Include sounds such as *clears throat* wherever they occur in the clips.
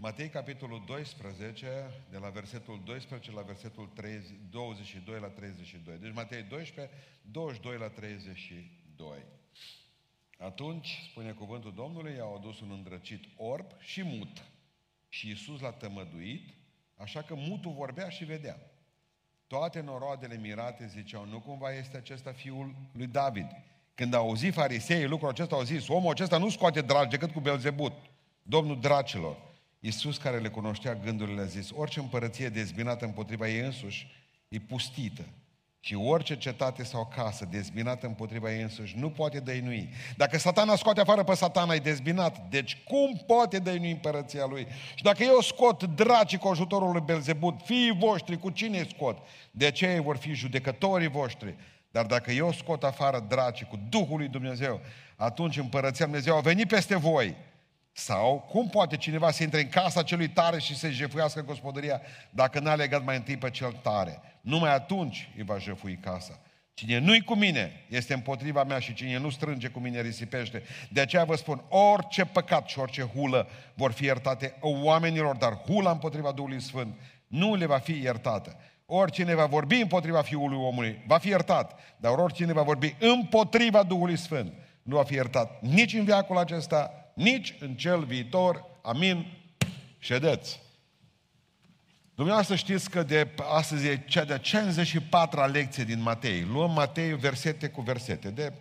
Matei, capitolul 12, de la versetul 12 la versetul 30, 22 la 32. Deci Matei 12, 22 la 32. Atunci, spune cuvântul Domnului, i-au adus un îndrăcit orb și mut. Și Iisus l-a tămăduit, așa că mutul vorbea și vedea. Toate noroadele mirate ziceau, nu cumva este acesta fiul lui David. Când au auzit fariseii lucrul acesta, au zis, omul acesta nu scoate dragi decât cu Belzebut, domnul dracilor. Iisus, care le cunoștea gândurile, a zis, orice împărăție dezbinată împotriva ei însuși e pustită. Și orice cetate sau casă dezbinată împotriva ei însuși nu poate dăinui. Dacă satana scoate afară pe satana, e dezbinat. Deci cum poate dăinui împărăția lui? Și dacă eu scot dracii cu ajutorul lui Belzebut, fiii voștri, cu cine scot? De ce ei vor fi judecătorii voștri? Dar dacă eu scot afară dracii cu Duhul lui Dumnezeu, atunci împărăția Dumnezeu a venit peste voi. Sau cum poate cineva să intre în casa celui tare și să-i jefuiască gospodăria dacă n-a legat mai întâi pe cel tare? Numai atunci îi va jefui casa. Cine nu-i cu mine este împotriva mea și cine nu strânge cu mine risipește. De aceea vă spun, orice păcat și orice hulă vor fi iertate oamenilor, dar hula împotriva Duhului Sfânt nu le va fi iertată. Oricine va vorbi împotriva Fiului omului va fi iertat, dar oricine va vorbi împotriva Duhului Sfânt nu va fi iertat nici în viacul acesta, nici în cel viitor. Amin. Ședeți. Dumneavoastră știți că de astăzi e cea de 54-a lecție din Matei. Luăm Matei versete cu versete, de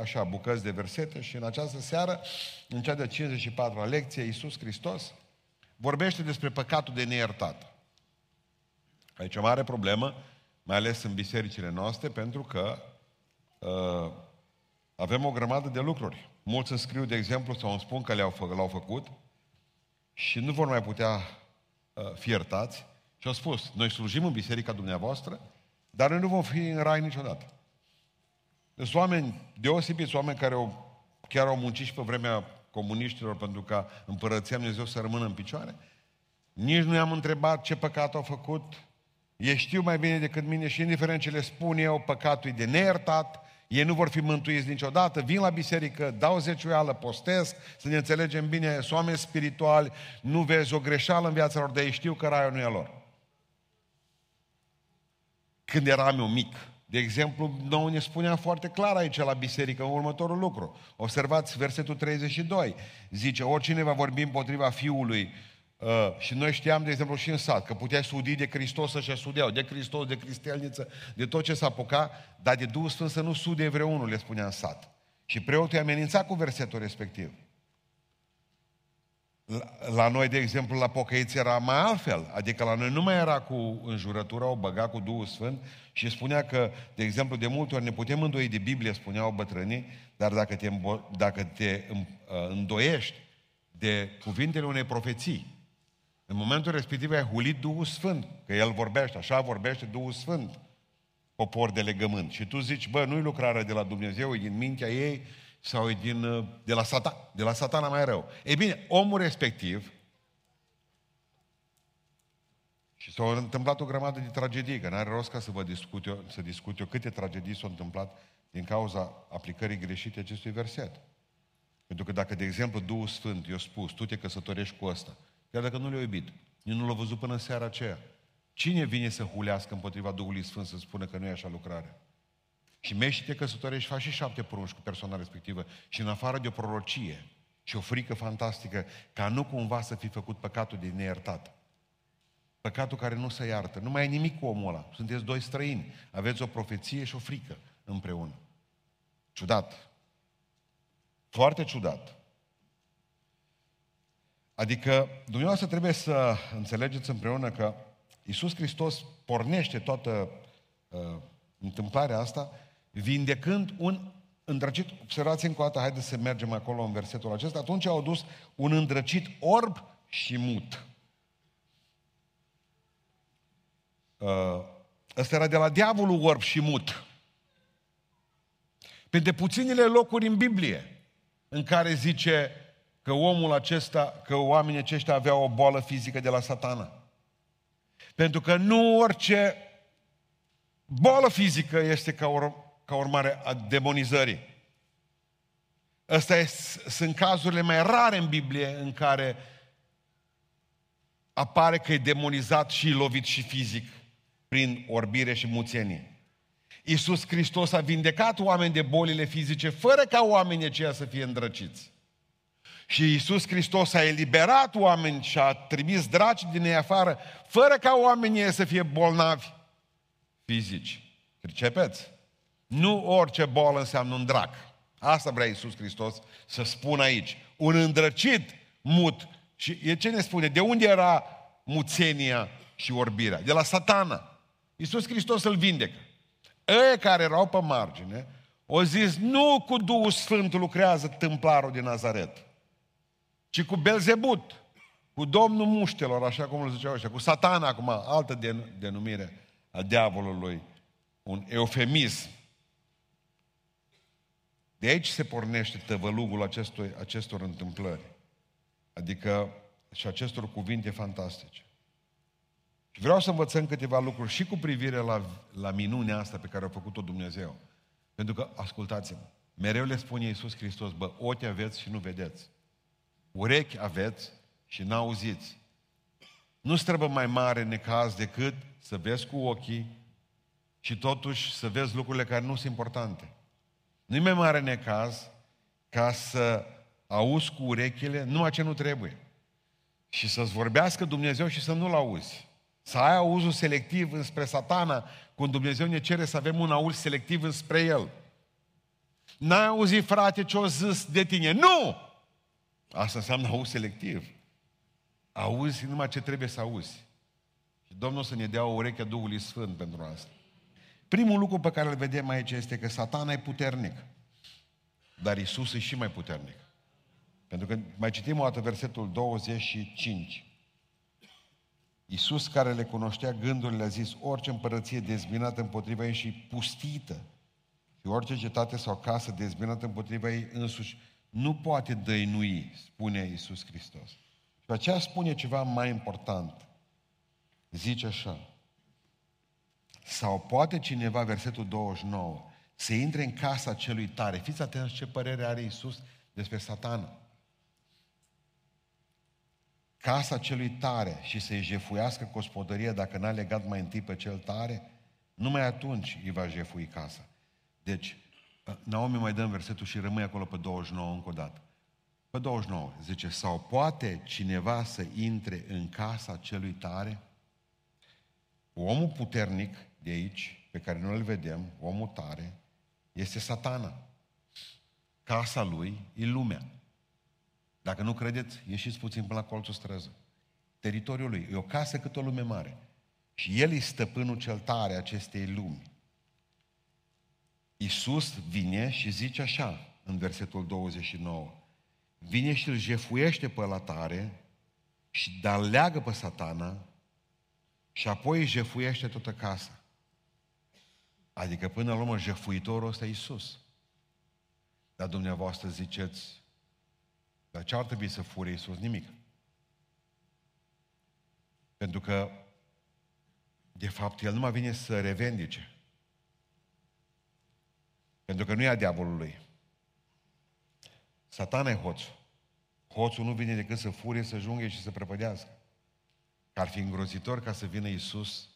așa, bucăți de versete și în această seară, în cea de 54-a lecție, Iisus Hristos vorbește despre păcatul de neiertat. Aici o mare problemă, mai ales în bisericile noastre, pentru că uh, avem o grămadă de lucruri. Mulți îmi scriu, de exemplu, sau îmi spun că le-au, fă, l-au făcut și nu vor mai putea uh, fi iertați. Și au spus, noi slujim în biserica dumneavoastră, dar noi nu vom fi în rai niciodată. Sunt oameni deosebiți, oameni care au, chiar au muncit și pe vremea comuniștilor pentru ca împărăția Dumnezeu să rămână în picioare. Nici nu i-am întrebat ce păcat au făcut. Ei știu mai bine decât mine și indiferent ce le spun eu, păcatul e de neiertat, ei nu vor fi mântuiți niciodată, vin la biserică, dau zeciuială, postesc, să ne înțelegem bine, sunt oameni spirituali, nu vezi o greșeală în viața lor, dar ei știu că raiul nu e lor. Când eram eu mic, de exemplu, nou ne spunea foarte clar aici la biserică următorul lucru. Observați versetul 32. Zice, oricine va vorbi împotriva fiului Uh, și noi știam, de exemplu, și în sat, că puteai sudi de Hristos să și sudeau, de Hristos, de Cristelniță, de tot ce s-a apucat, dar de Duhul Sfânt să nu sude vreunul, le spunea în sat. Și preotul i-a amenințat cu versetul respectiv. La, la noi, de exemplu, la pocăiți era mai altfel. Adică la noi nu mai era cu înjurătura, o băga cu Duhul Sfânt și spunea că, de exemplu, de multe ori ne putem îndoi de Biblie, spuneau bătrânii, dar dacă te, dacă te uh, îndoiești de cuvintele unei profeții, în momentul respectiv ai hulit Duhul Sfânt, că El vorbește, așa vorbește Duhul Sfânt, popor de legământ. Și tu zici, bă, nu-i lucrarea de la Dumnezeu, e din mintea ei sau e din, uh, de la satan, de la satana mai rău. Ei bine, omul respectiv, și s-au întâmplat o grămadă de tragedii, că n-are rost ca să vă discut eu, să discut eu câte tragedii s-au întâmplat din cauza aplicării greșite acestui verset. Pentru că dacă, de exemplu, Duhul Sfânt i-a spus, tu te căsătorești cu ăsta, Chiar dacă nu le-a iubit. Nici nu l-a văzut până în seara aceea. Cine vine să hulească împotriva Duhului Sfânt să spună că nu e așa lucrare? Și mergi și te căsătorești, faci și șapte porunci cu persoana respectivă și în afară de o prorocie și o frică fantastică ca nu cumva să fi făcut păcatul de neiertat. Păcatul care nu se iartă. Nu mai e nimic cu omul ăla. Sunteți doi străini. Aveți o profeție și o frică împreună. Ciudat. Foarte ciudat. Adică, dumneavoastră trebuie să înțelegeți împreună că Iisus Hristos pornește toată uh, întâmplarea asta vindecând un îndrăcit, observați încă o dată, haideți să mergem acolo în versetul acesta, atunci au adus un îndrăcit orb și mut. Uh, ăsta era de la diavolul orb și mut. Pe de puținile locuri în Biblie în care zice că omul acesta, că oamenii aceștia aveau o boală fizică de la satana. Pentru că nu orice boală fizică este ca, ur- ca urmare a demonizării. Astea sunt cazurile mai rare în Biblie în care apare că e demonizat și lovit și fizic prin orbire și muțenie. Iisus Hristos a vindecat oameni de bolile fizice fără ca oamenii aceia să fie îndrăciți. Și Iisus Hristos a eliberat oameni și a trimis draci din ei afară fără ca oamenii să fie bolnavi fizici. Pricepeți? Nu orice boală înseamnă un drac. Asta vrea Iisus Hristos să spună aici. Un îndrăcit mut. Și ce ne spune? De unde era muțenia și orbirea? De la satana. Iisus Hristos îl vindecă. Ei care erau pe margine, o zis, nu cu Duhul Sfânt lucrează tâmplarul din Nazaret, ci cu Belzebut, cu Domnul muștelor, așa cum îl ziceau ăștia, cu satana acum, altă denumire a diavolului, un eufemism. De aici se pornește tăvălugul acestor, acestor întâmplări. Adică și acestor cuvinte fantastice. Și vreau să învățăm câteva lucruri și cu privire la, la minunea asta pe care a făcut-o Dumnezeu. Pentru că, ascultați-mă, mereu le spune Iisus Hristos, bă, ochi aveți și nu vedeți. Urechi aveți și n-auziți. Nu trebuie mai mare necaz decât să vezi cu ochii și totuși să vezi lucrurile care nu sunt importante. Nu-i mai mare necaz ca să auzi cu urechile numai ce nu trebuie. Și să-ți vorbească Dumnezeu și să nu-L auzi. Să ai auzul selectiv înspre satana, când Dumnezeu ne cere să avem un auz selectiv înspre El. N-ai auzit, frate, ce-o zis de tine. Nu! Asta înseamnă auz selectiv. Auzi numai ce trebuie să auzi. Și Domnul să ne dea o ureche a Duhului Sfânt pentru asta. Primul lucru pe care îl vedem aici este că satana e puternic. Dar Isus e și mai puternic. Pentru că mai citim o dată versetul 25. Iisus care le cunoștea gândurile a zis, orice împărăție dezbinată împotriva ei și pustită și orice cetate sau casă dezbinată împotriva ei însuși nu poate dăinui, spune Iisus Hristos. Și aceea spune ceva mai important. Zice așa, sau poate cineva, versetul 29, să intre în casa celui tare. Fiți atenți ce părere are Iisus despre satană casa celui tare și să-i jefuiască gospodăria dacă n-a legat mai întâi pe cel tare, numai atunci îi va jefui casa. Deci, Naomi mai dă în versetul și rămâi acolo pe 29 încă o dată. Pe 29 zice, sau poate cineva să intre în casa celui tare? Omul puternic de aici, pe care noi îl vedem, omul tare, este satana. Casa lui e lumea. Dacă nu credeți, ieșiți puțin până la colțul străză. Teritoriul lui e o casă cât o lume mare. Și el e stăpânul cel tare acestei lumi. Iisus vine și zice așa, în versetul 29, vine și îl jefuiește pe la tare și dar leagă pe satana și apoi îi jefuiește toată casa. Adică până la urmă jefuitorul ăsta e Iisus. Dar dumneavoastră ziceți, dar ce ar trebui să fure Iisus? Nimic. Pentru că, de fapt, El nu mai vine să revendice. Pentru că nu e a diavolului. Satana e hoțul. Hoțul nu vine decât să fure, să junghe și să prăpădească. Că ar fi îngrozitor ca să vină Iisus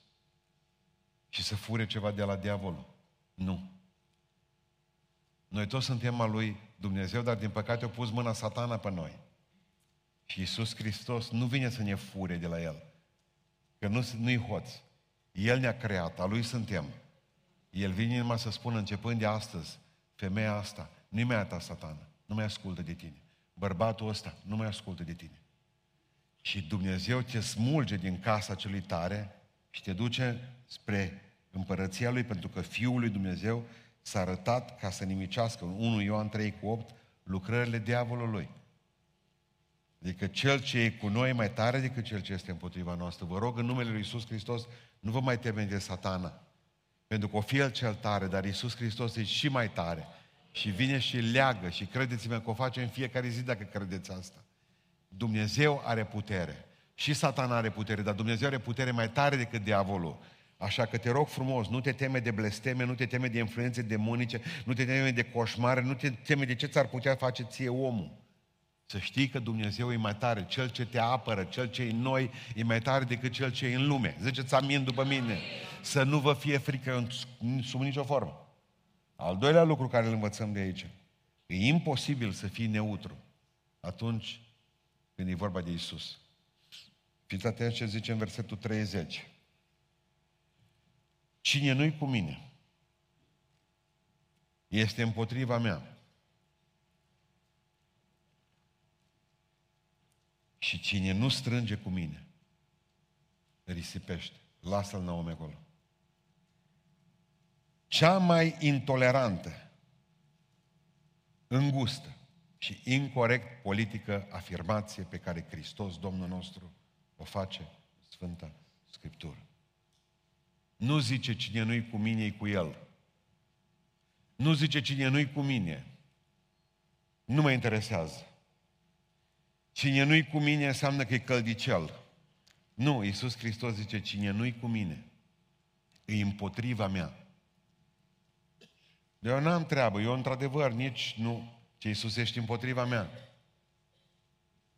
și să fure ceva de la diavol. Nu. Noi toți suntem al lui Dumnezeu, dar din păcate a pus mâna satana pe noi. Și Iisus Hristos nu vine să ne fure de la El. Că nu, nu-i hoț. El ne-a creat, a Lui suntem. El vine numai să spună, începând de astăzi, femeia asta, nu mai a ta satană, nu mai ascultă de tine. Bărbatul ăsta nu mai ascultă de tine. Și Dumnezeu te smulge din casa celui tare și te duce spre împărăția Lui, pentru că Fiul lui Dumnezeu s-a arătat ca să nimicească, 1 Ioan 3 cu 8, lucrările diavolului. Adică cel ce e cu noi mai tare decât cel ce este împotriva noastră. Vă rog în numele Lui Iisus Hristos, nu vă mai temem de satana. Pentru că o fi el cel tare, dar Iisus Hristos e și mai tare. Și vine și leagă și credeți-mă că o face în fiecare zi dacă credeți asta. Dumnezeu are putere. Și satana are putere, dar Dumnezeu are putere mai tare decât diavolul. Așa că te rog frumos, nu te teme de blesteme, nu te teme de influențe demonice, nu te teme de coșmare, nu te teme de ce ți-ar putea face ție omul. Să știi că Dumnezeu e mai tare, Cel ce te apără, Cel ce e în noi, e mai tare decât Cel ce e în lume. Ziceți amin după mine. Să nu vă fie frică sub nicio formă. Al doilea lucru care îl învățăm de aici. E imposibil să fii neutru atunci când e vorba de Isus. Fiți atenți ce zice în versetul 30. Cine nu-i cu mine este împotriva mea. Și cine nu strânge cu mine, risipește. Lasă-l Naomi acolo. Cea mai intolerantă, îngustă și incorrect politică afirmație pe care Hristos, Domnul nostru, o face Sfânta Scriptură. Nu zice cine nu-i cu mine, e cu el. Nu zice cine nu-i cu mine. Nu mă interesează. Cine nu-i cu mine înseamnă că e căldicel. Nu, Iisus Hristos zice, cine nu-i cu mine, e împotriva mea. Eu n-am treabă, eu într-adevăr nici nu, ce Iisus ești împotriva mea.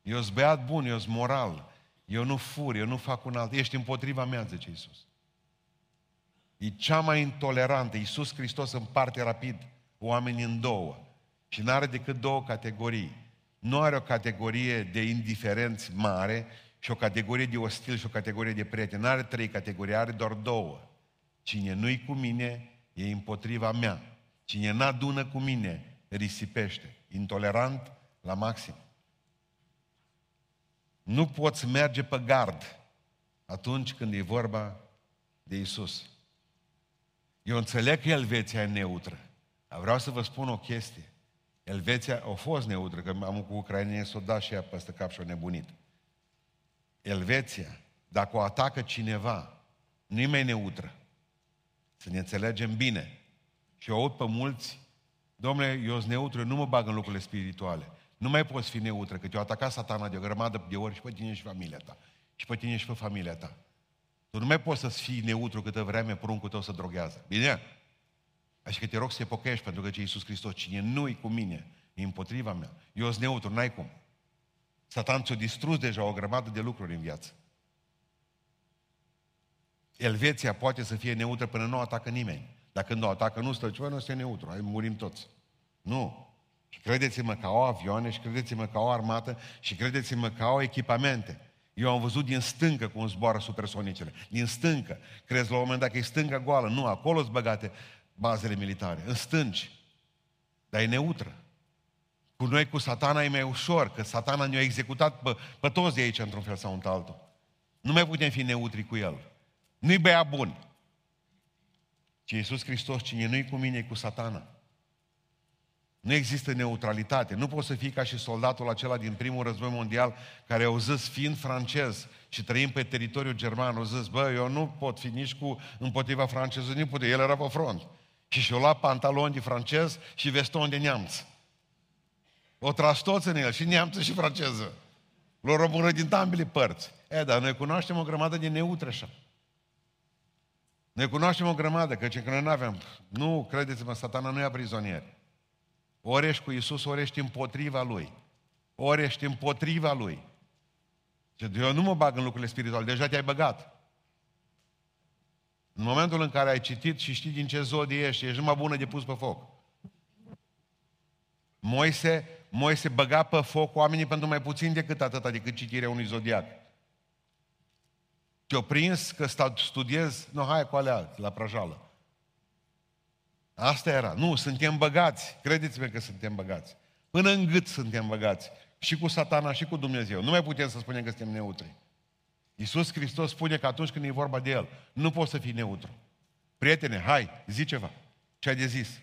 Eu sunt beat bun, eu sunt moral, eu nu fur, eu nu fac un alt, ești împotriva mea, zice Iisus. E cea mai intolerantă. Iisus Hristos împarte rapid oamenii în două. Și nu are decât două categorii. Nu are o categorie de indiferenți mare și o categorie de ostil și o categorie de prieteni. Nu are trei categorii, are doar două. Cine nu-i cu mine, e împotriva mea. Cine n-adună cu mine, risipește. Intolerant la maxim. Nu poți merge pe gard atunci când e vorba de Isus. Eu înțeleg că Elveția e neutră. Dar vreau să vă spun o chestie. Elveția a fost neutră, că am cu ucrainenii s-o dat și ea peste cap și-o nebunit. Elveția, dacă o atacă cineva, nu e mai neutră. Să ne înțelegem bine. Și eu aud pe mulți, domnule, eu sunt neutru, nu mă bag în lucrurile spirituale. Nu mai poți fi neutră, că te-a atacat satana de o grămadă de ori și pe tine și familia ta. Și pe tine și pe familia ta. Tu nu mai poți să fii neutru câtă vreme pruncul tău să droghează. Bine? Așa că te rog să te pocăiești, pentru că ce Iisus Hristos, cine nu-i cu mine, e împotriva mea. Eu sunt neutru, n-ai cum. Satan ți-a distrus deja o grămadă de lucruri în viață. Elveția poate să fie neutră până nu atacă nimeni. Dacă când o atacă, nu stă, nu este neutru, hai murim toți. Nu. Și credeți-mă că au avioane și credeți-mă că au armată și credeți-mă că au echipamente. Eu am văzut din stâncă cum zboară supersonicele. Din stâncă. Crezi la un moment dat că e stânga goală. Nu, acolo sunt băgate bazele militare. În stânci. Dar e neutră. Cu noi, cu satana, e mai ușor, că satana ne-a executat pe, pe toți de aici, într-un fel sau într-altul. Nu mai putem fi neutri cu el. Nu-i băiat bun. Ci Iisus Hristos, cine nu-i cu mine, e cu satana. Nu există neutralitate. Nu poți să fii ca și soldatul acela din primul război mondial care au zis, fiind francez și trăim pe teritoriul german, au zis, bă, eu nu pot fi nici cu împotriva francezului, nici putea. El era pe front. Și și-o luat pantaloni de francez și veston de neamț. O tras toți în el, și neamță și franceză. L-o română din ambele părți. E, dar noi cunoaștem o grămadă de neutre așa. Noi cunoaștem o grămadă, că ce că noi nu avem. Nu, credeți-mă, satana nu ia prizonieri. Ori ești cu Isus, ori ești împotriva Lui. Ori ești împotriva Lui. Eu nu mă bag în lucrurile spirituale, deja te-ai băgat. În momentul în care ai citit și știi din ce zodie ești, ești numai bună de pus pe foc. Moise, Moise băga pe foc oamenii pentru mai puțin decât atâta, decât citirea unui zodiac. Te-o prins că studiez, nu, hai cu alea, la prăjală. Asta era. Nu, suntem băgați. Credeți-mă că suntem băgați. Până în gât suntem băgați. Și cu satana și cu Dumnezeu. Nu mai putem să spunem că suntem neutri. Iisus Hristos spune că atunci când e vorba de El, nu poți să fii neutru. Prietene, hai, zi ceva. Ce ai de zis?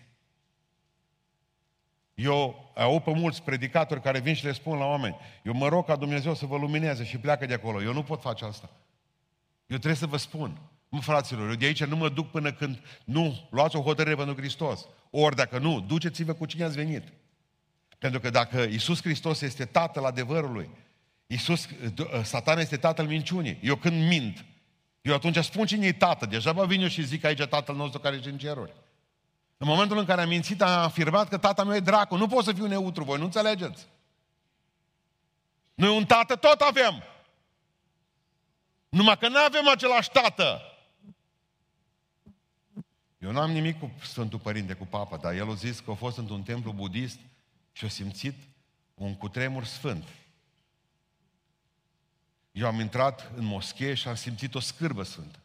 Eu au pe mulți predicatori care vin și le spun la oameni, eu mă rog ca Dumnezeu să vă lumineze și pleacă de acolo. Eu nu pot face asta. Eu trebuie să vă spun. Mă, fraților, eu de aici nu mă duc până când nu luați o hotărâre pentru Hristos. Ori dacă nu, duceți-vă cu cine ați venit. Pentru că dacă Isus Hristos este tatăl adevărului, Isus, Satan este tatăl minciunii. Eu când mint, eu atunci spun cine e tată. Deja mă vin eu și zic aici tatăl nostru care e în ceruri. În momentul în care am mințit, am afirmat că tata meu e dracu. Nu pot să fiu neutru, voi nu înțelegeți. Noi un tată tot avem. Numai că nu avem același tată. Eu nu am nimic cu Sfântul Părinte, cu Papa, dar el a zis că a fost într-un templu budist și a simțit un cutremur sfânt. Eu am intrat în moschee și am simțit o scârbă sfântă.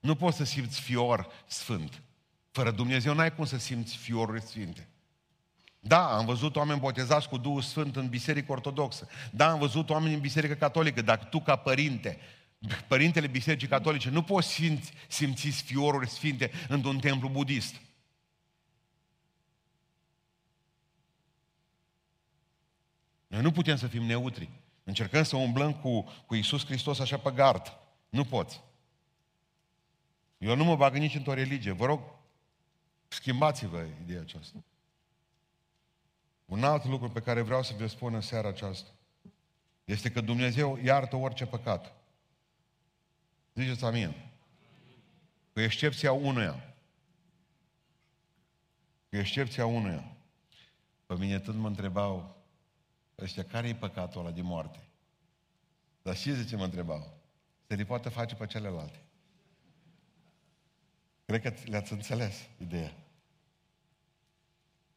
Nu poți să simți fior sfânt. Fără Dumnezeu n-ai cum să simți fioruri sfinte. Da, am văzut oameni botezați cu Duhul Sfânt în biserică ortodoxă. Da, am văzut oameni în biserică catolică. Dacă tu ca părinte, părintele bisericii catolice, nu poți simți, simți fioruri sfinte într-un templu budist. Noi nu putem să fim neutri. Încercăm să umblăm cu, cu Iisus Hristos așa pe gard. Nu poți. Eu nu mă bag nici într-o religie. Vă rog, schimbați-vă ideea aceasta. Un alt lucru pe care vreau să vă spun în seara aceasta este că Dumnezeu iartă orice păcat. Ziceți amin. Cu excepția unuia. Cu excepția unuia. Pe mine tot mă întrebau ăștia, care e păcatul ăla de moarte? Dar știți de ce mă întrebau? Se le poate face pe celelalte. Cred că le-ați înțeles ideea.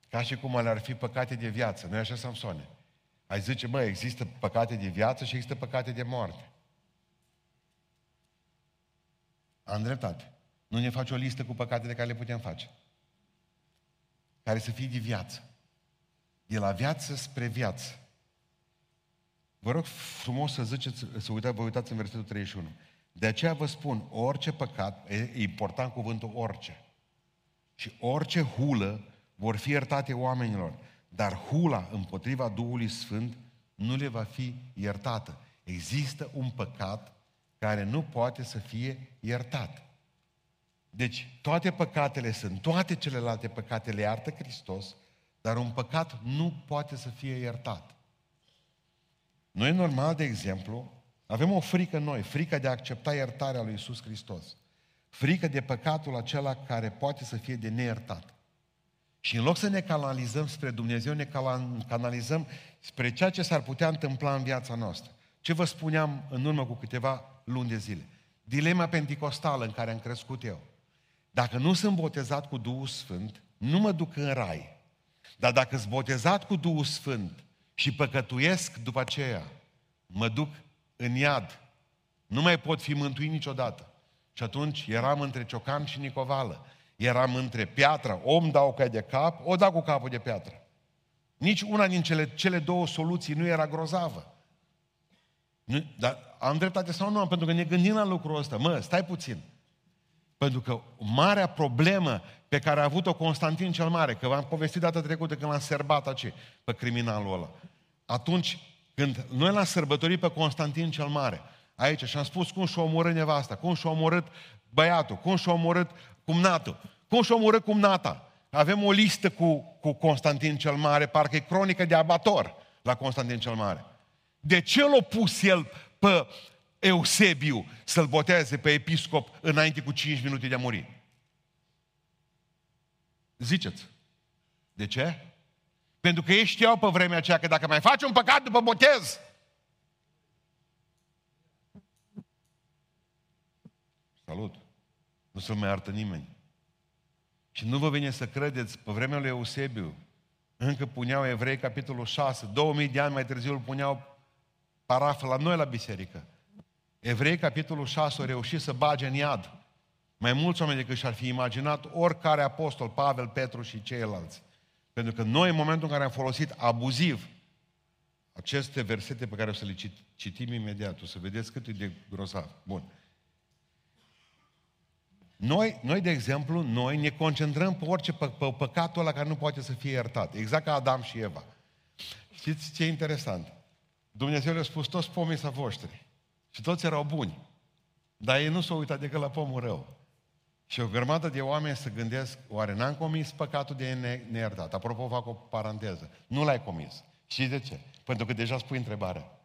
Ca și cum ale ar fi păcate de viață. Nu e așa, Samsoane? Ai zice, mă, există păcate de viață și există păcate de moarte. Am dreptate. Nu ne faci o listă cu păcatele care le putem face. Care să fie de viață. De la viață spre viață. Vă rog frumos să ziceți, să uitați, vă uitați în versetul 31. De aceea vă spun, orice păcat, e important cuvântul orice. Și orice hulă vor fi iertate oamenilor, dar hula împotriva Duhului Sfânt nu le va fi iertată. Există un păcat care nu poate să fie iertat. Deci, toate păcatele sunt, toate celelalte păcate le iartă Hristos, dar un păcat nu poate să fie iertat. Noi, normal, de exemplu, avem o frică noi, frica de a accepta iertarea lui Isus Hristos. Frică de păcatul acela care poate să fie de neiertat. Și în loc să ne canalizăm spre Dumnezeu, ne canalizăm spre ceea ce s-ar putea întâmpla în viața noastră. Ce vă spuneam în urmă cu câteva luni de zile? Dilema penticostală în care am crescut eu. Dacă nu sunt botezat cu Duhul Sfânt, nu mă duc în rai. Dar dacă sunt botezat cu Duhul Sfânt și păcătuiesc după aceea, mă duc în iad. Nu mai pot fi mântuit niciodată. Și atunci eram între Ciocan și Nicovală. Eram între piatră, om dau ca de cap, o dau cu capul de piatră. Nici una din cele, cele două soluții nu era grozavă. Nu, dar am dreptate sau nu am? Pentru că ne gândim la lucrul ăsta. Mă, stai puțin. Pentru că marea problemă pe care a avut-o Constantin cel Mare, că v-am povestit data trecută când l-am serbat aici, pe criminalul ăla. Atunci, când noi l-am sărbătorit pe Constantin cel Mare, aici, și am spus cum și-a omorât nevasta, cum și-a omorât băiatul, cum și-a omorât cumnatul, cum și-a omorât cumnata. Avem o listă cu, cu Constantin cel Mare, parcă e cronică de abator la Constantin cel Mare. De ce l-a pus el pe Eusebiu să-l boteze pe episcop înainte cu 5 minute de a muri? Ziceți. De ce? Pentru că ei știau pe vremea aceea că dacă mai faci un păcat după botez, salut, nu se mai artă nimeni. Și nu vă vine să credeți, pe vremea lui Eusebiu, încă puneau evrei capitolul 6, 2000 de ani mai târziu îl puneau paraf la noi la biserică. Evrei capitolul 6 au reușit să bage în iad mai mulți oameni decât și-ar fi imaginat oricare apostol, Pavel, Petru și ceilalți. Pentru că noi, în momentul în care am folosit abuziv aceste versete pe care o să le citim imediat, o să vedeți cât e de grozav. Bun. Noi, noi, de exemplu, noi ne concentrăm pe orice pe, pe păcatul ăla care nu poate să fie iertat. Exact ca Adam și Eva. Știți ce e interesant? Dumnezeu le-a spus, toți pomii să voștri. Și toți erau buni. Dar ei nu s-au uitat decât la pomul rău. Și o grămadă de oameni se gândesc, oare n-am comis păcatul de ne- neiertat? Apropo, fac o paranteză. Nu l-ai comis. Și de ce? Pentru că deja spui întrebarea.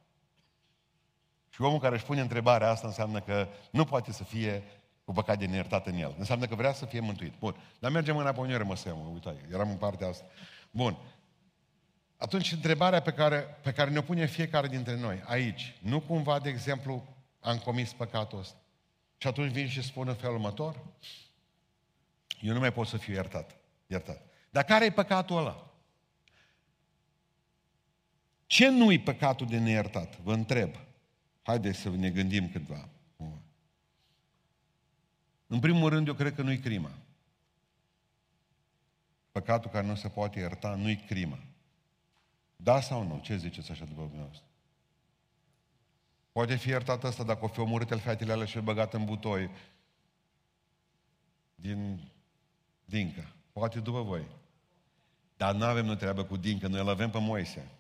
Și omul care își pune întrebarea asta înseamnă că nu poate să fie cu păcat de neiertat în el. Înseamnă că vrea să fie mântuit. Bun. Dar mergem înapoi, nu rămăsem, uita, eram în partea asta. Bun. Atunci, întrebarea pe care, pe care ne-o pune fiecare dintre noi, aici, nu cumva, de exemplu, am comis păcatul ăsta? Și atunci vin și spun în felul următor, eu nu mai pot să fiu iertat. iertat. Dar care e păcatul ăla? Ce nu-i păcatul de neiertat? Vă întreb. Haideți să ne gândim câtva. În primul rând, eu cred că nu-i crima. Păcatul care nu se poate ierta nu-i crima. Da sau nu? Ce ziceți așa după dumneavoastră? Poate fi iertat asta dacă o fi omorât el fetele alea și o băgat în butoi din Dincă. Poate după voi. Dar nu avem noi treabă cu Dincă, noi îl avem pe Moise.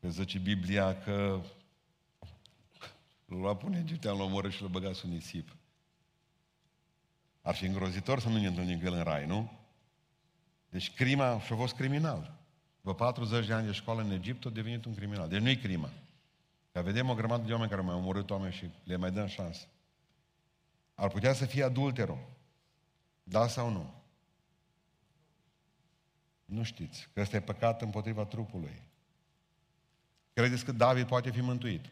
Că zice Biblia că l-a luat pune egiptean, l-a omorât și l-a băgat sub nisip. Ar fi îngrozitor să nu ne întâlnim cu el în rai, nu? Deci crima și-a fost criminal. După 40 de ani de școală în Egipt, a devenit un criminal. Deci nu-i crima. Că vedem o grămadă de oameni care mai omorât oameni și le mai dăm șansă. Ar putea să fie adulterul. Da sau nu? Nu știți că ăsta e păcat împotriva trupului. Credeți că David poate fi mântuit?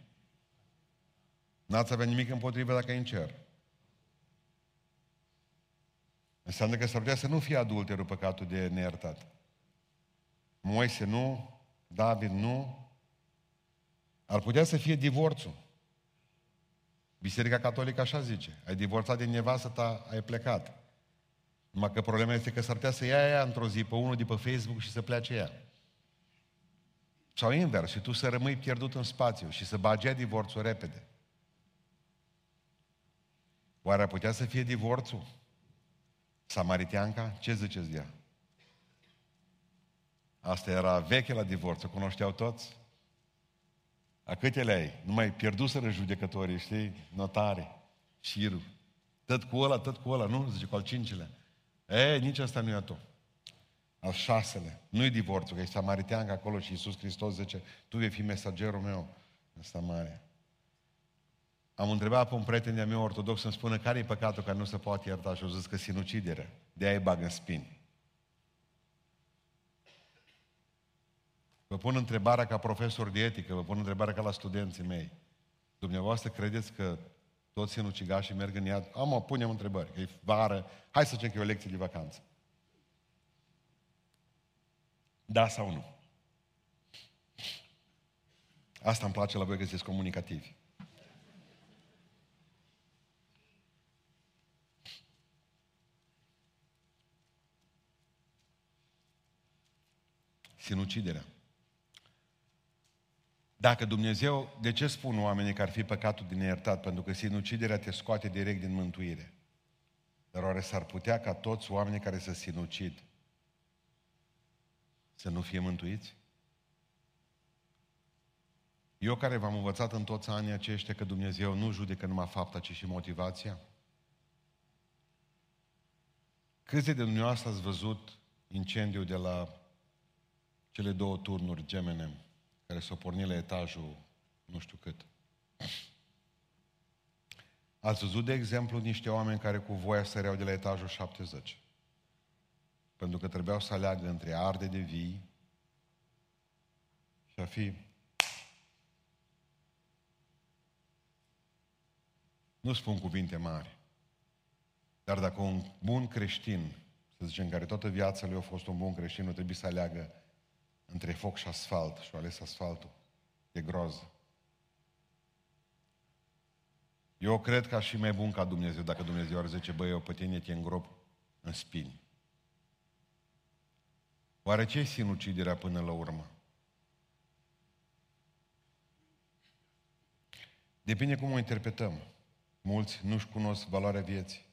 N-ați avea nimic împotrivă dacă e în cer. Înseamnă că s-ar putea să nu fie adulterul păcatul de neiertat. Moise nu, David nu, ar putea să fie divorțul. Biserica Catolică așa zice. Ai divorțat din nevastă ta, ai plecat. Numai că problema este că s-ar putea să ia ea într-o zi pe unul de pe Facebook și să plece ea. Sau invers, și tu să rămâi pierdut în spațiu și să bagi divorțul repede. Oare ar putea să fie divorțul? Samariteanca? Ce ziceți de ea? Asta era veche la divorț, o cunoșteau toți. A câtele ai? Numai pierduseră judecătorii, știi? Notare, șirul. Tot cu ăla, tot cu ăla, nu? Zice cu al cincilea. E, nici asta nu e a tu. Al șasele. Nu-i divorțul, că e samaritean acolo și Iisus Hristos zice, tu vei fi mesagerul meu în Samaria. Am întrebat pe un prieten de-a meu ortodox să-mi spună care e păcatul care nu se poate ierta și au zis că sinucidere. De aia îi bag în spini. Vă pun întrebarea ca profesor de etică, vă pun întrebarea ca la studenții mei. Dumneavoastră credeți că toți sinucigașii merg în iad? Am, o punem întrebări, că e vară, hai să zicem că e o lecție de vacanță. Da sau nu? Asta îmi place la voi că sunteți comunicativi. Sinuciderea. Dacă Dumnezeu, de ce spun oamenii că ar fi păcatul din neiertat? Pentru că sinuciderea te scoate direct din mântuire. Dar oare s-ar putea ca toți oamenii care se sinucid să nu fie mântuiți? Eu care v-am învățat în toți anii aceștia că Dumnezeu nu judecă numai fapta, ci și motivația? Câți de dumneavoastră ați văzut incendiul de la cele două turnuri Gemenem? Care s-au pornit la etajul nu știu cât. Ați văzut, de exemplu, niște oameni care cu voia săreau de la etajul 70. Pentru că trebuiau să aleagă între arde de vii și a fi... Nu spun cuvinte mari, dar dacă un bun creștin, să zicem, care toată viața lui a fost un bun creștin, nu trebuie să aleagă între foc și asfalt și a ales asfaltul. E groază. Eu cred că aș fi mai bun ca Dumnezeu dacă Dumnezeu ar zice, băi, eu pe tine te îngrop în spini. Oare ce e sinuciderea până la urmă? Depinde cum o interpretăm. Mulți nu-și cunosc valoarea vieții.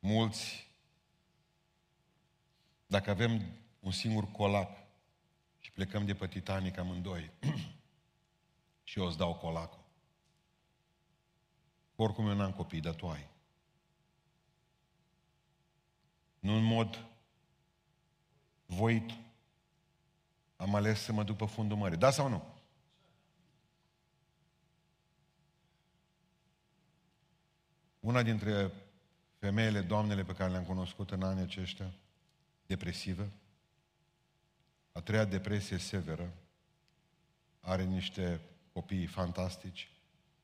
Mulți, dacă avem un singur colac și plecăm de pe Titanic amândoi *clears throat* și eu îți dau colacul. Oricum eu n-am copii, dar tu ai. Nu în mod voit am ales să mă duc pe fundul mării. Da sau nu? Una dintre femeile, doamnele pe care le-am cunoscut în anii aceștia, depresivă, a treia depresie severă, are niște copii fantastici,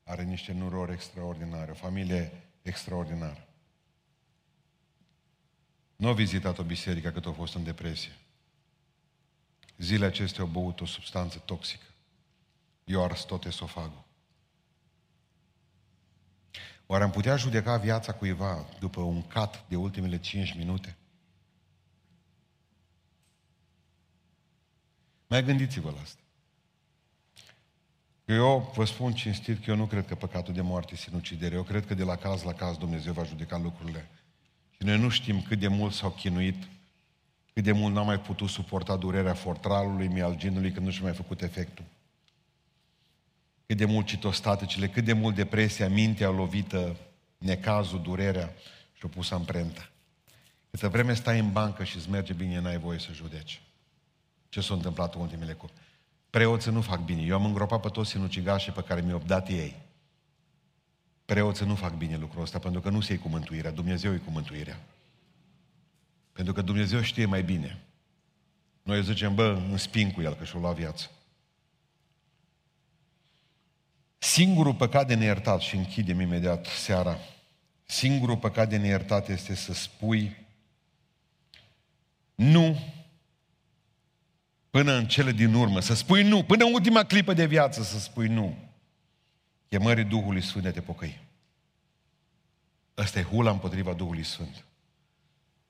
are niște nurori extraordinare, o familie extraordinară. Nu a vizitat o biserică cât a fost în depresie. Zilele acestea au băut o substanță toxică. I-a ars tot esofagul. Oare am putea judeca viața cuiva după un cat de ultimele 5 minute? Mai gândiți-vă la asta. Eu vă spun cinstit că eu nu cred că păcatul de moarte este sinucidere. Eu cred că de la caz la caz Dumnezeu va judeca lucrurile. Și noi nu știm cât de mult s-au chinuit, cât de mult n-au mai putut suporta durerea fortralului, mialginului, când nu și mai făcut efectul. Cât de mult citostaticele, cât de mult depresia, mintea lovită, necazul, durerea și-o pus amprenta. Câtă vreme stai în bancă și îți merge bine, n-ai voie să judeci. Ce s-a întâmplat în ultimele cu? Preoții nu fac bine. Eu am îngropat pe toți sinucigașii pe care mi-au dat ei. Preoții nu fac bine lucrul ăsta, pentru că nu se cu mântuirea. Dumnezeu e cu mântuirea. Pentru că Dumnezeu știe mai bine. Noi zicem, bă, în spin cu el, că și-o lua viață. Singurul păcat de neiertat, și închidem imediat seara, singurul păcat de neiertat este să spui nu până în cele din urmă, să spui nu, până în ultima clipă de viață să spui nu. Chemării Duhului Sfânt de te pocăi. Ăsta e hula împotriva Duhului Sfânt.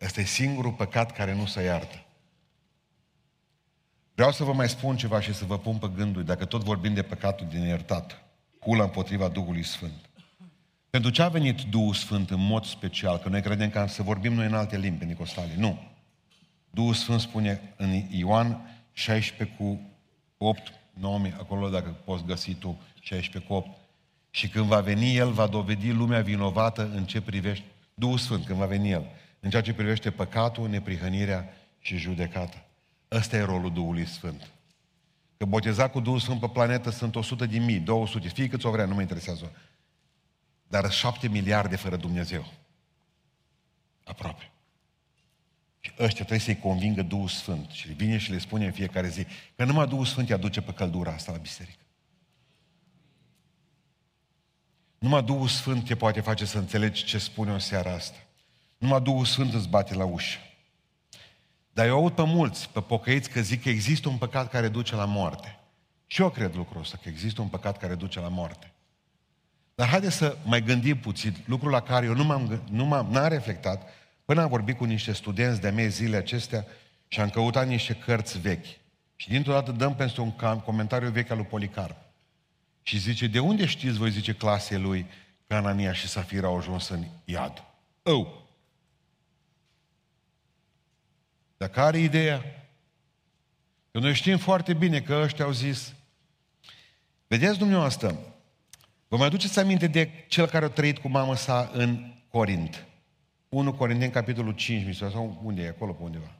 Ăsta e singurul păcat care nu se iartă. Vreau să vă mai spun ceva și să vă pun pe gânduri, dacă tot vorbim de păcatul din iertat, hula împotriva Duhului Sfânt. Pentru ce a venit Duhul Sfânt în mod special? Că noi credem că să vorbim noi în alte limbi, pe Nicostale. Nu. Duhul Sfânt spune în Ioan 16 cu 8, 9, acolo dacă poți găsi tu 16 cu 8. Și când va veni El, va dovedi lumea vinovată în ce privește, Duhul Sfânt, când va veni El, în ceea ce privește păcatul, neprihănirea și judecata. Ăsta e rolul Duhului Sfânt. Că boteza cu Duhul Sfânt pe planetă sunt 100 de mii, 200, fie cât o vrea, nu mă interesează. Dar 7 miliarde fără Dumnezeu. Aproape. Și ăștia trebuie să-i convingă Duhul Sfânt. Și vine și le spune în fiecare zi că numai Duhul Sfânt îi aduce pe căldura asta la biserică. Numai Duhul Sfânt te poate face să înțelegi ce spune o seara asta. Numai Duhul Sfânt îți bate la ușă. Dar eu aud pe mulți, pe pocăiți, că zic că există un păcat care duce la moarte. Și eu cred lucrul ăsta, că există un păcat care duce la moarte. Dar haideți să mai gândim puțin, lucrul la care eu nu m-am, nu m-am n-am reflectat, până am vorbit cu niște studenți de-a mei zile acestea și am căutat niște cărți vechi. Și dintr-o dată dăm pentru un comentariu vechi al lui Policarp. Și zice, de unde știți voi, zice clasei lui, că Anania și Safira au ajuns în iad? Oh! Dar care e ideea? Că noi știm foarte bine că ăștia au zis, vedeți dumneavoastră, vă mai aduceți aminte de cel care a trăit cu mama sa în Corint? 1 Corinteni, capitolul 5, mi se sau unde e, acolo pe undeva.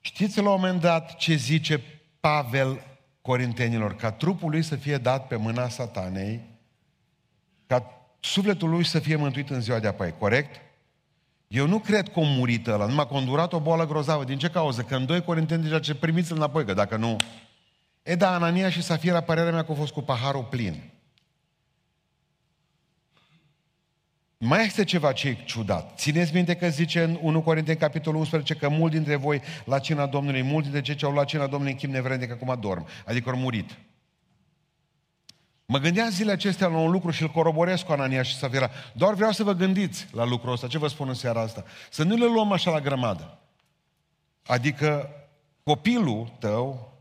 Știți la un moment dat ce zice Pavel Corintenilor? Ca trupul lui să fie dat pe mâna satanei, ca sufletul lui să fie mântuit în ziua de apoi, corect? Eu nu cred că a murit ăla, numai că a îndurat o boală grozavă. Din ce cauză? Că în 2 Corinteni deja ce primiți înapoi, că dacă nu... E da, Anania și Safira, părerea mea că au fost cu paharul plin. Mai este ceva ce e ciudat. Țineți minte că zice în 1 Corinteni, capitolul 11, că mulți dintre voi la cina Domnului, mulți dintre cei ce au luat cina Domnului în chip nevrednic acum dorm. Adică au murit. Mă gândeam zilele acestea la un lucru și îl coroboresc cu Anania și Safira. Doar vreau să vă gândiți la lucrul ăsta. Ce vă spun în seara asta? Să nu le luăm așa la grămadă. Adică copilul tău,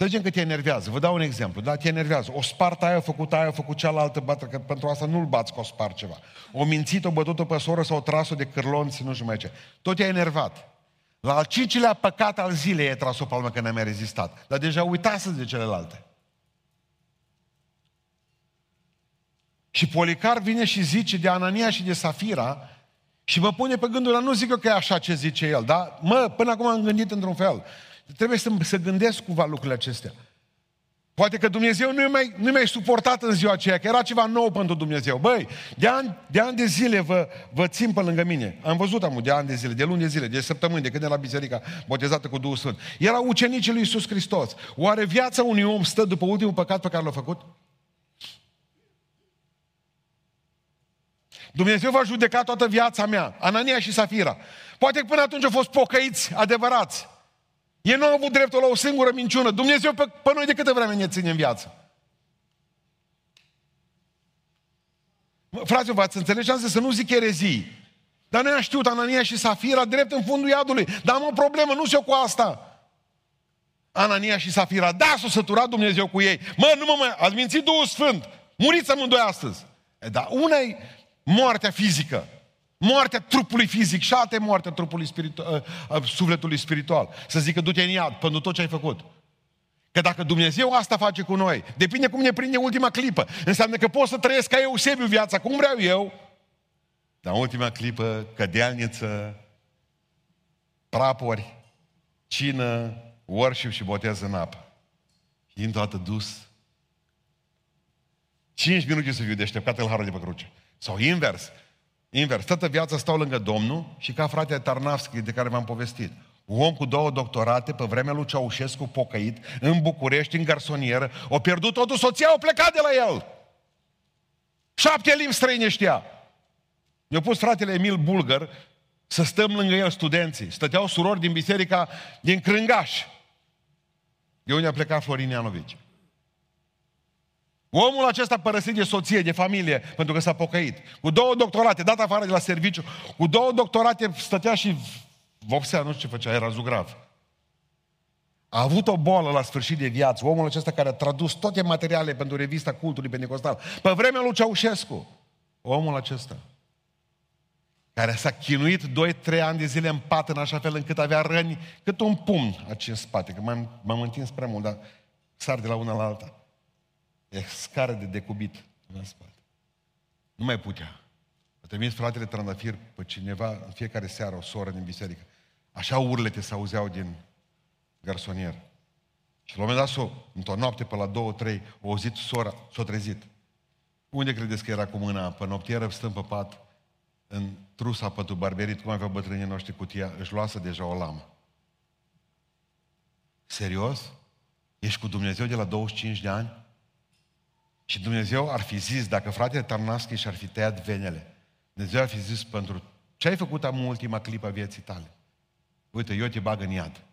să zicem că te enervează. Vă dau un exemplu. Da, te enervează. O spartă aia, a făcut aia, a făcut cealaltă, bată, că pentru asta nu-l bați că o spar ceva. O mințit, o bătut-o pe soră sau o tras-o de cârlonți, nu știu mai ce. Tot e enervat. La al cincilea păcat al zilei e tras o palmă că n-a mai rezistat. Dar deja uitați de celelalte. Și Policar vine și zice de Anania și de Safira și mă pune pe gândul ăla, nu zic eu că e așa ce zice el, dar mă, până acum am gândit într-un fel. Trebuie să, să gândesc cumva lucrurile acestea. Poate că Dumnezeu nu-i mai, nu mai suportat în ziua aceea, că era ceva nou pentru Dumnezeu. Băi, de ani de, ani de zile vă, vă țin pe lângă mine. Am văzut am de ani de zile, de luni de zile, de săptămâni, de când era biserica botezată cu Duhul Sfânt. Era ucenicii lui Iisus Hristos. Oare viața unui om stă după ultimul păcat pe care l-a făcut? Dumnezeu va judeca toată viața mea, Anania și Safira. Poate că până atunci au fost pocăiți, adevărați. Ei nu au avut dreptul la o singură minciună. Dumnezeu pe, pe noi de câte vreme ne ține în viață? Fraților, v-ați înțeles ce am zis? Să nu zic erezii. Dar noi am știut Anania și Safira drept în fundul iadului. Dar am o problemă, nu știu cu asta. Anania și Safira, da, s-a săturat Dumnezeu cu ei. Mă, nu mă mai, ați mințit Duhul Sfânt. Muriți amândoi astăzi. E, dar una e moartea fizică. Moartea trupului fizic și alte moartea trupului spiritual, uh, uh, sufletului spiritual. Să zică, du-te în iad pentru tot ce ai făcut. Că dacă Dumnezeu asta face cu noi, depinde cum ne prinde ultima clipă. Înseamnă că pot să trăiesc ca Eusebiu viața, cum vreau eu, dar în ultima clipă, cădealniță, prapori, cină, worship și botez în apă. Fiind toată dus. Cinci minute să fiu deșteptat el harul de pe cruce. Sau invers. Invers. Toată viața stau lângă Domnul și ca fratele Tarnavski de care v-am povestit. Un om cu două doctorate, pe vremea lui Ceaușescu, pocăit, în București, în garsonieră, o pierdut totul, soția a plecat de la el. Șapte limbi străine știa. Mi-a pus fratele Emil Bulgăr să stăm lângă el studenții. Stăteau surori din biserica din Crângaș. De unde a plecat Florin Ianovici. Omul acesta părăsit de soție, de familie, pentru că s-a pocăit. Cu două doctorate, dat afară de la serviciu, cu două doctorate stătea și vopsea, nu știu ce făcea, era zugrav. A avut o boală la sfârșit de viață, omul acesta care a tradus toate materialele pentru revista cultului pentecostal. Pe vremea lui Ceaușescu, omul acesta, care s-a chinuit 2-3 ani de zile în pat în așa fel încât avea răni cât un pumn aici în spate, că m-am, m-am întins prea mult, dar sar de la una la alta. E scară de decubit în spate. Nu mai putea. A trimis fratele Trandafir pe cineva în fiecare seară, o soră din biserică. Așa urlete se auzeau din garsonier. Și la un moment dat, s-o, într-o noapte, pe la două, trei, o auzit sora, s-o trezit. Unde credeți că era cu mâna pe noptieră, stând pe pat, în trusa pătul barberit, cum aveau bătrânii noștri cutia, își luasă deja o lamă. Serios? Ești cu Dumnezeu de la 25 de ani? Și Dumnezeu ar fi zis, dacă fratele Tarnaschi și-ar fi tăiat venele, Dumnezeu ar fi zis pentru ce ai făcut am ultima clipă a vieții tale? Uite, eu te bag în iad.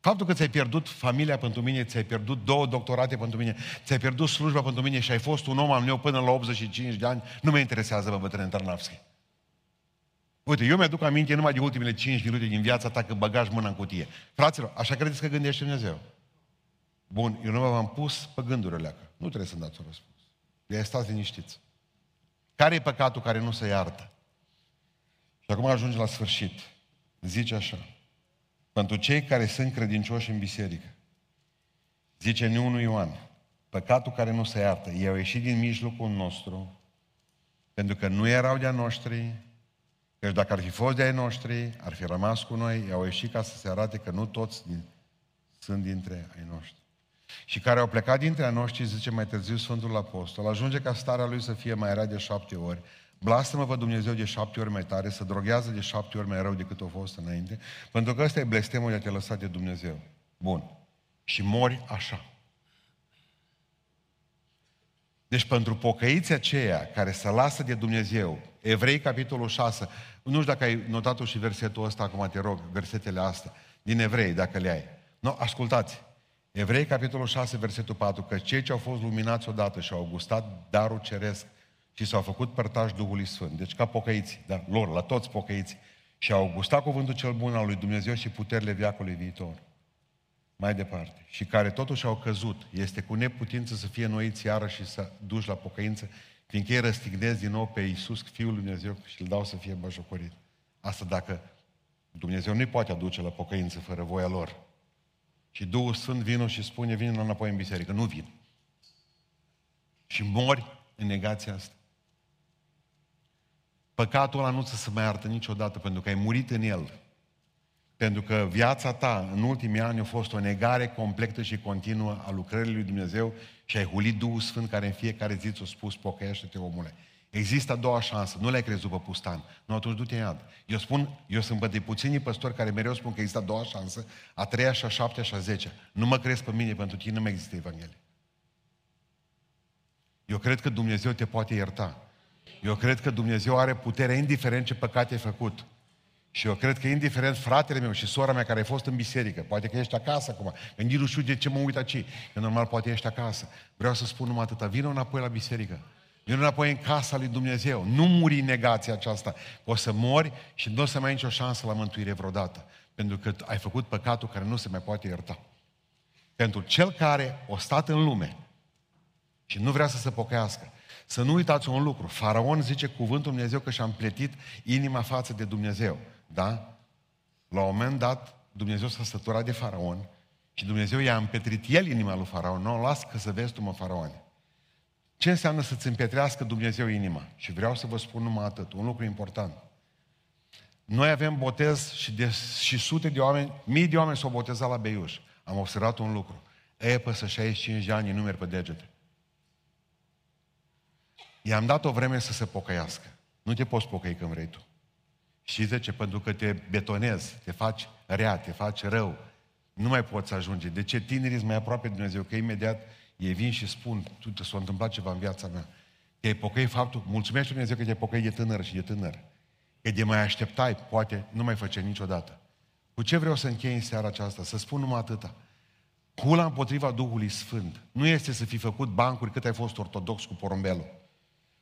Faptul că ți-ai pierdut familia pentru mine, ți-ai pierdut două doctorate pentru mine, ți-ai pierdut slujba pentru mine și ai fost un om al meu până la 85 de ani, nu mă interesează, mă bătrân Tarnavski. Uite, eu mi-aduc aminte numai de ultimele 5 minute din viața ta când băgași mâna în cutie. Fraților, așa credeți că gândește Dumnezeu? Bun, eu nu v-am pus pe gândurile alea. Nu trebuie să-mi dați un răspuns. De stați liniștiți. Care e păcatul care nu se iartă? Și acum ajunge la sfârșit. Zice așa. Pentru cei care sunt credincioși în biserică. Zice în 1 Ioan. Păcatul care nu se iartă. Ei au ieșit din mijlocul nostru pentru că nu erau de-a noștri, Căci dacă ar fi fost de-ai noștri, ar fi rămas cu noi, i-au ieșit ca să se arate că nu toți din, sunt dintre ai noștri și care au plecat dintre a noștri, zice mai târziu Sfântul Apostol, ajunge ca starea lui să fie mai rea de șapte ori, blastă-mă vă Dumnezeu de șapte ori mai tare, să droghează de șapte ori mai rău decât a fost înainte, pentru că ăsta e blestemul de a te lăsa de Dumnezeu. Bun. Și mori așa. Deci pentru pocăiții aceia care se lasă de Dumnezeu, Evrei, capitolul 6, nu știu dacă ai notat și versetul ăsta, acum te rog, versetele astea, din Evrei, dacă le ai. Nu, ascultați. Evrei, capitolul 6, versetul 4, că cei ce au fost luminați odată și au gustat darul ceresc și s-au făcut părtași Duhului Sfânt, deci ca pocăiți, da, lor, la toți pocăiți, și au gustat cuvântul cel bun al lui Dumnezeu și puterile viacului viitor. Mai departe. Și care totuși au căzut, este cu neputință să fie noiți iară și să duci la pocăință, fiindcă ei răstignesc din nou pe Iisus, Fiul lui Dumnezeu, și îl dau să fie băjocorit. Asta dacă Dumnezeu nu poate aduce la pocăință fără voia lor. Și Duhul Sfânt vină și spune, vine înapoi în biserică. Nu vin. Și mori în negația asta. Păcatul ăla nu ți se mai artă niciodată pentru că ai murit în el. Pentru că viața ta în ultimii ani a fost o negare completă și continuă a lucrării lui Dumnezeu și ai hulit Duhul Sfânt care în fiecare zi ți-a spus, pocăiește-te omule. Există a doua șansă, nu le-ai crezut pe pustan. Nu, atunci du-te în iad. Eu spun, eu sunt de puțini păstori care mereu spun că există a doua șansă, a treia și a șaptea și a zecea. Nu mă crezi pe mine, pentru tine nu mai există Evanghelie. Eu cred că Dumnezeu te poate ierta. Eu cred că Dumnezeu are putere indiferent ce păcate ai făcut. Și eu cred că indiferent fratele meu și sora mea care ai fost în biserică, poate că ești acasă acum, că nici nu știu de ce mă uit aici, că normal poate ești acasă. Vreau să spun numai atâta, vină înapoi la biserică. Vină înapoi în casa lui Dumnezeu. Nu muri în negația aceasta. O să mori și nu o să mai ai nicio șansă la mântuire vreodată. Pentru că ai făcut păcatul care nu se mai poate ierta. Pentru cel care o stat în lume și nu vrea să se pocăiască, să nu uitați un lucru. Faraon zice cuvântul Dumnezeu că și-a împletit inima față de Dumnezeu. Da? La un moment dat, Dumnezeu s-a săturat de faraon și Dumnezeu i-a împetrit el inima lui faraon. Nu, las că să vezi tu, mă, faraone. Ce înseamnă să-ți împetrească Dumnezeu inima? Și vreau să vă spun numai atât, un lucru important. Noi avem botez și, de, și sute de oameni, mii de oameni s-au botezat la Beiuș. Am observat un lucru. E păsă 65 de ani, numeri pe degete. I-am dat o vreme să se pocăiască. Nu te poți pocăi când vrei tu. Și de ce? Pentru că te betonezi, te faci rea, te faci rău. Nu mai poți ajunge. De ce tinerii sunt mai aproape de Dumnezeu? Că imediat ei vin și spun, tu, s-a întâmplat ceva în viața mea. Te-ai pocăi faptul, mulțumește Dumnezeu că te-ai pocăi de tânăr și de tânăr. Că de mai așteptai, poate nu mai face niciodată. Cu ce vreau să închei în seara aceasta? Să spun numai atâta. Hula împotriva Duhului Sfânt nu este să fi făcut bancuri cât ai fost ortodox cu porumbelul.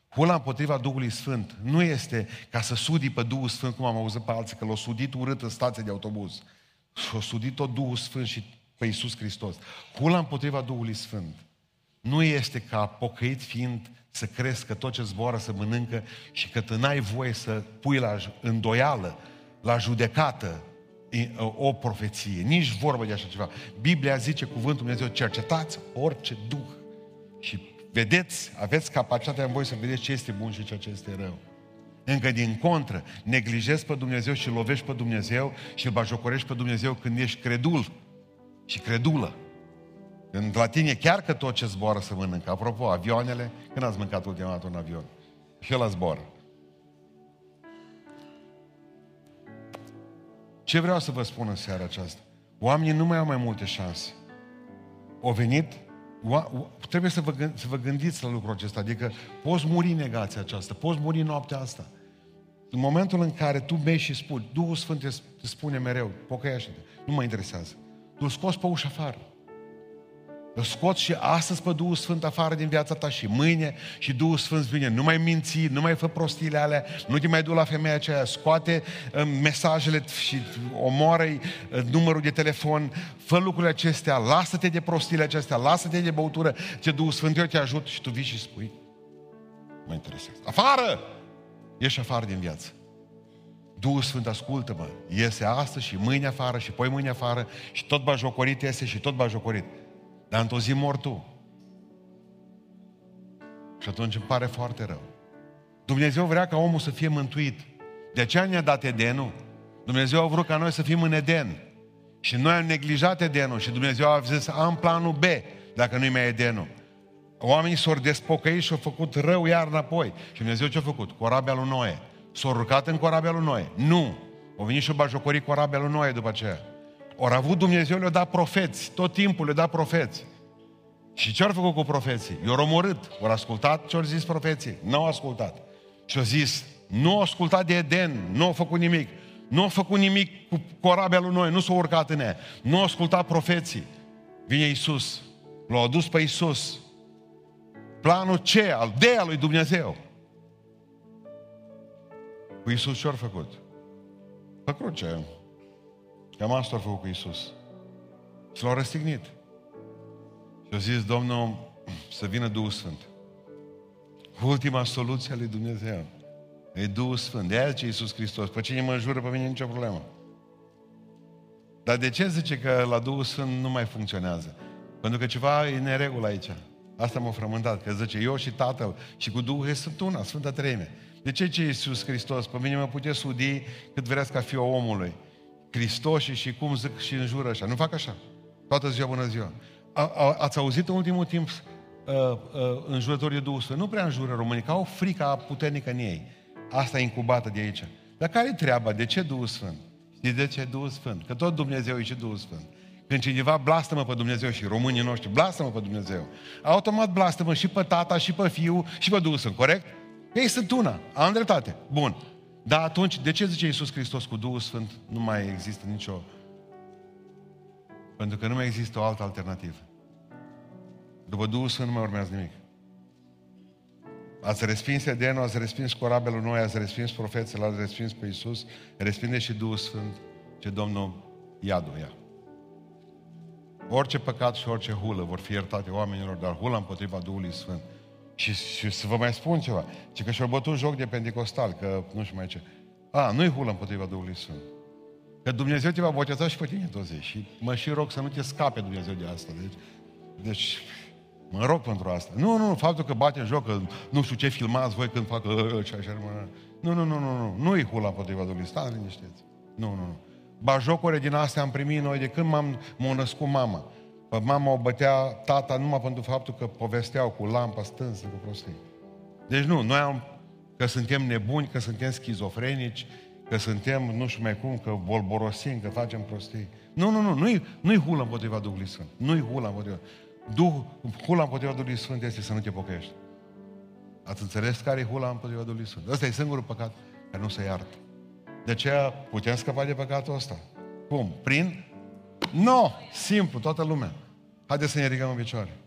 Hula împotriva Duhului Sfânt nu este ca să sudi pe Duhul Sfânt, cum am auzit pe alții, că l-au sudit urât în stație de autobuz. Și-a sudit tot Duhul Sfânt și pe Iisus Hristos. Hula împotriva Duhului Sfânt nu este ca pocăit fiind să crezi că tot ce zboară să mănâncă și că tu n-ai voie să pui la îndoială, la judecată, o profeție. Nici vorbă de așa ceva. Biblia zice cuvântul Dumnezeu, cercetați orice duh și vedeți, aveți capacitatea în voi să vedeți ce este bun și ce este rău. Încă din contră, neglijezi pe Dumnezeu și lovești pe Dumnezeu și îl bajocorești pe Dumnezeu când ești credul și credulă. Când la tine chiar că tot ce zboară să mănâncă. Apropo, avioanele, când ați mâncat ultima dată un avion? Și el zboară. Ce vreau să vă spun în seara aceasta? Oamenii nu mai au mai multe șanse. Au venit, trebuie să vă, să vă gândiți la lucrul acesta, adică poți muri negația aceasta, poți muri noaptea asta. În momentul în care tu mergi și spui, Duhul Sfânt te spune mereu, pocăiește-te, nu mă interesează. Tu scoți pe ușă afară. Îl scot și astăzi pe Duhul Sfânt afară din viața ta și mâine și Duhul Sfânt vine. Nu mai minți, nu mai fă prostiile alea, nu te mai du la femeia aceea, scoate uh, mesajele și omoară uh, numărul de telefon, fă lucrurile acestea, lasă-te de prostiile acestea, lasă-te de băutură, ce Duhul Sfânt eu te ajut și tu vii și spui. Mă interesează. Afară! Ieși afară din viață. Duhul Sfânt, ascultă-mă, iese astăzi și mâine afară și poi mâine afară și tot bajocorit iese și tot bajocorit. Dar într-o zi mor tu. Și atunci îmi pare foarte rău. Dumnezeu vrea ca omul să fie mântuit. De aceea ne-a dat Edenul. Dumnezeu a vrut ca noi să fim în Eden. Și noi am neglijat Edenul și Dumnezeu a zis, am planul B, dacă nu-i mai Edenul. Oamenii s-au despocăit și au făcut rău iar înapoi. Și Dumnezeu ce-a făcut? Corabia lui Noe. S-au urcat în corabia lui Noe. Nu. Au venit și au bajocorit corabia lui Noe după aceea. Ori avut Dumnezeu, le-a dat profeți, tot timpul le-a dat profeți. Și ce au făcut cu profeții? I-au omorât. Au ascultat ce au zis profeții? Nu au ascultat. Și au zis, nu au ascultat de Eden, nu au făcut nimic. Nu au făcut nimic cu corabia lui noi, nu s-au urcat în ea. Nu au ascultat profeții. Vine Iisus. L-au adus pe Iisus. Planul ce? Al de al lui Dumnezeu. Cu Iisus ce-au făcut? Pe cruce. Cam asta a făcut cu Iisus. Și l-au răstignit. Și a zis, Domnul, să vină Duhul Sfânt. Ultima soluție a lui Dumnezeu. E Duhul Sfânt. De aia ce Iisus Hristos. Pe cine mă înjură, pe mine nicio problemă. Dar de ce zice că la Duhul Sfânt nu mai funcționează? Pentru că ceva e neregulă aici. Asta m-a frământat, că zice, eu și Tatăl și cu Duhul sunt una, Sfânta Treime. De ce ce Iisus Hristos? Pe mine mă puteți sudi cât vreți ca fi omului. Cristoși și cum zic și înjură așa. Nu fac așa. Toată ziua, bună ziua. A, a, ați auzit în ultimul timp uh, uh, înjurătorii de Duhul Sfânt? Nu prea înjură românii, că au frica puternică în ei. Asta e incubată de aici. Dar care e treaba? De ce Duhul Sfânt? Știți de ce Duhul Sfânt? Că tot Dumnezeu e și Duhul Sfânt. Când cineva blastă-mă pe Dumnezeu și românii noștri blastă-mă pe Dumnezeu, automat blastă-mă și pe tata, și pe fiu, și pe Duhul Sfânt, corect? Ei sunt una, am dreptate. Bun. Dar atunci, de ce zice Iisus Hristos cu Duhul Sfânt nu mai există nicio... Pentru că nu mai există o altă alternativă. După Duhul Sfânt nu mai urmează nimic. Ați respins Edenul, ați respins corabelul noi, ați respins profeții, l-ați respins pe Iisus, respinde și Duhul Sfânt, ce Domnul iadul ia. Orice păcat și orice hulă vor fi iertate oamenilor, dar hula împotriva Duhului Sfânt. Și, și să vă mai spun ceva, ci că și-au bătut joc de pentecostal, că nu știu mai ce. A, nu-i hulă împotriva Duhului Sfânt. Că Dumnezeu te va boteza și pe tine tot zi. Și mă și rog să nu te scape Dumnezeu de asta. Deci, deci mă rog pentru asta. Nu, nu, faptul că bate în joc, că nu știu ce filmați voi când fac ce așa, nu, nu, nu, nu, nu, nu-i hula împotriva Duhului Sfânt. Stați liniștiți. Nu, nu, nu. Ba jocuri din astea am primit noi de când m-am, m-a născut mama. Pe mama o bătea tata numai pentru faptul că povesteau cu lampa stânsă, cu prostii. Deci nu, noi am, că suntem nebuni, că suntem schizofrenici, că suntem nu știu mai cum, că bolborosim, că facem prostii. Nu, nu, nu, nu-i, nu-i hula împotriva Duhului Sfânt. Nu-i hula împotriva. Duh, hula împotriva Duhului Sfânt este să nu te pocăiești. Ați înțeles care e hula împotriva Duhului Sfânt? Ăsta e singurul păcat care nu se iartă. De aceea putem scăpa de păcatul ăsta. Cum? Prin? Nu! No! Simplu, toată lumea. Haideți să ne ridicăm în picioare.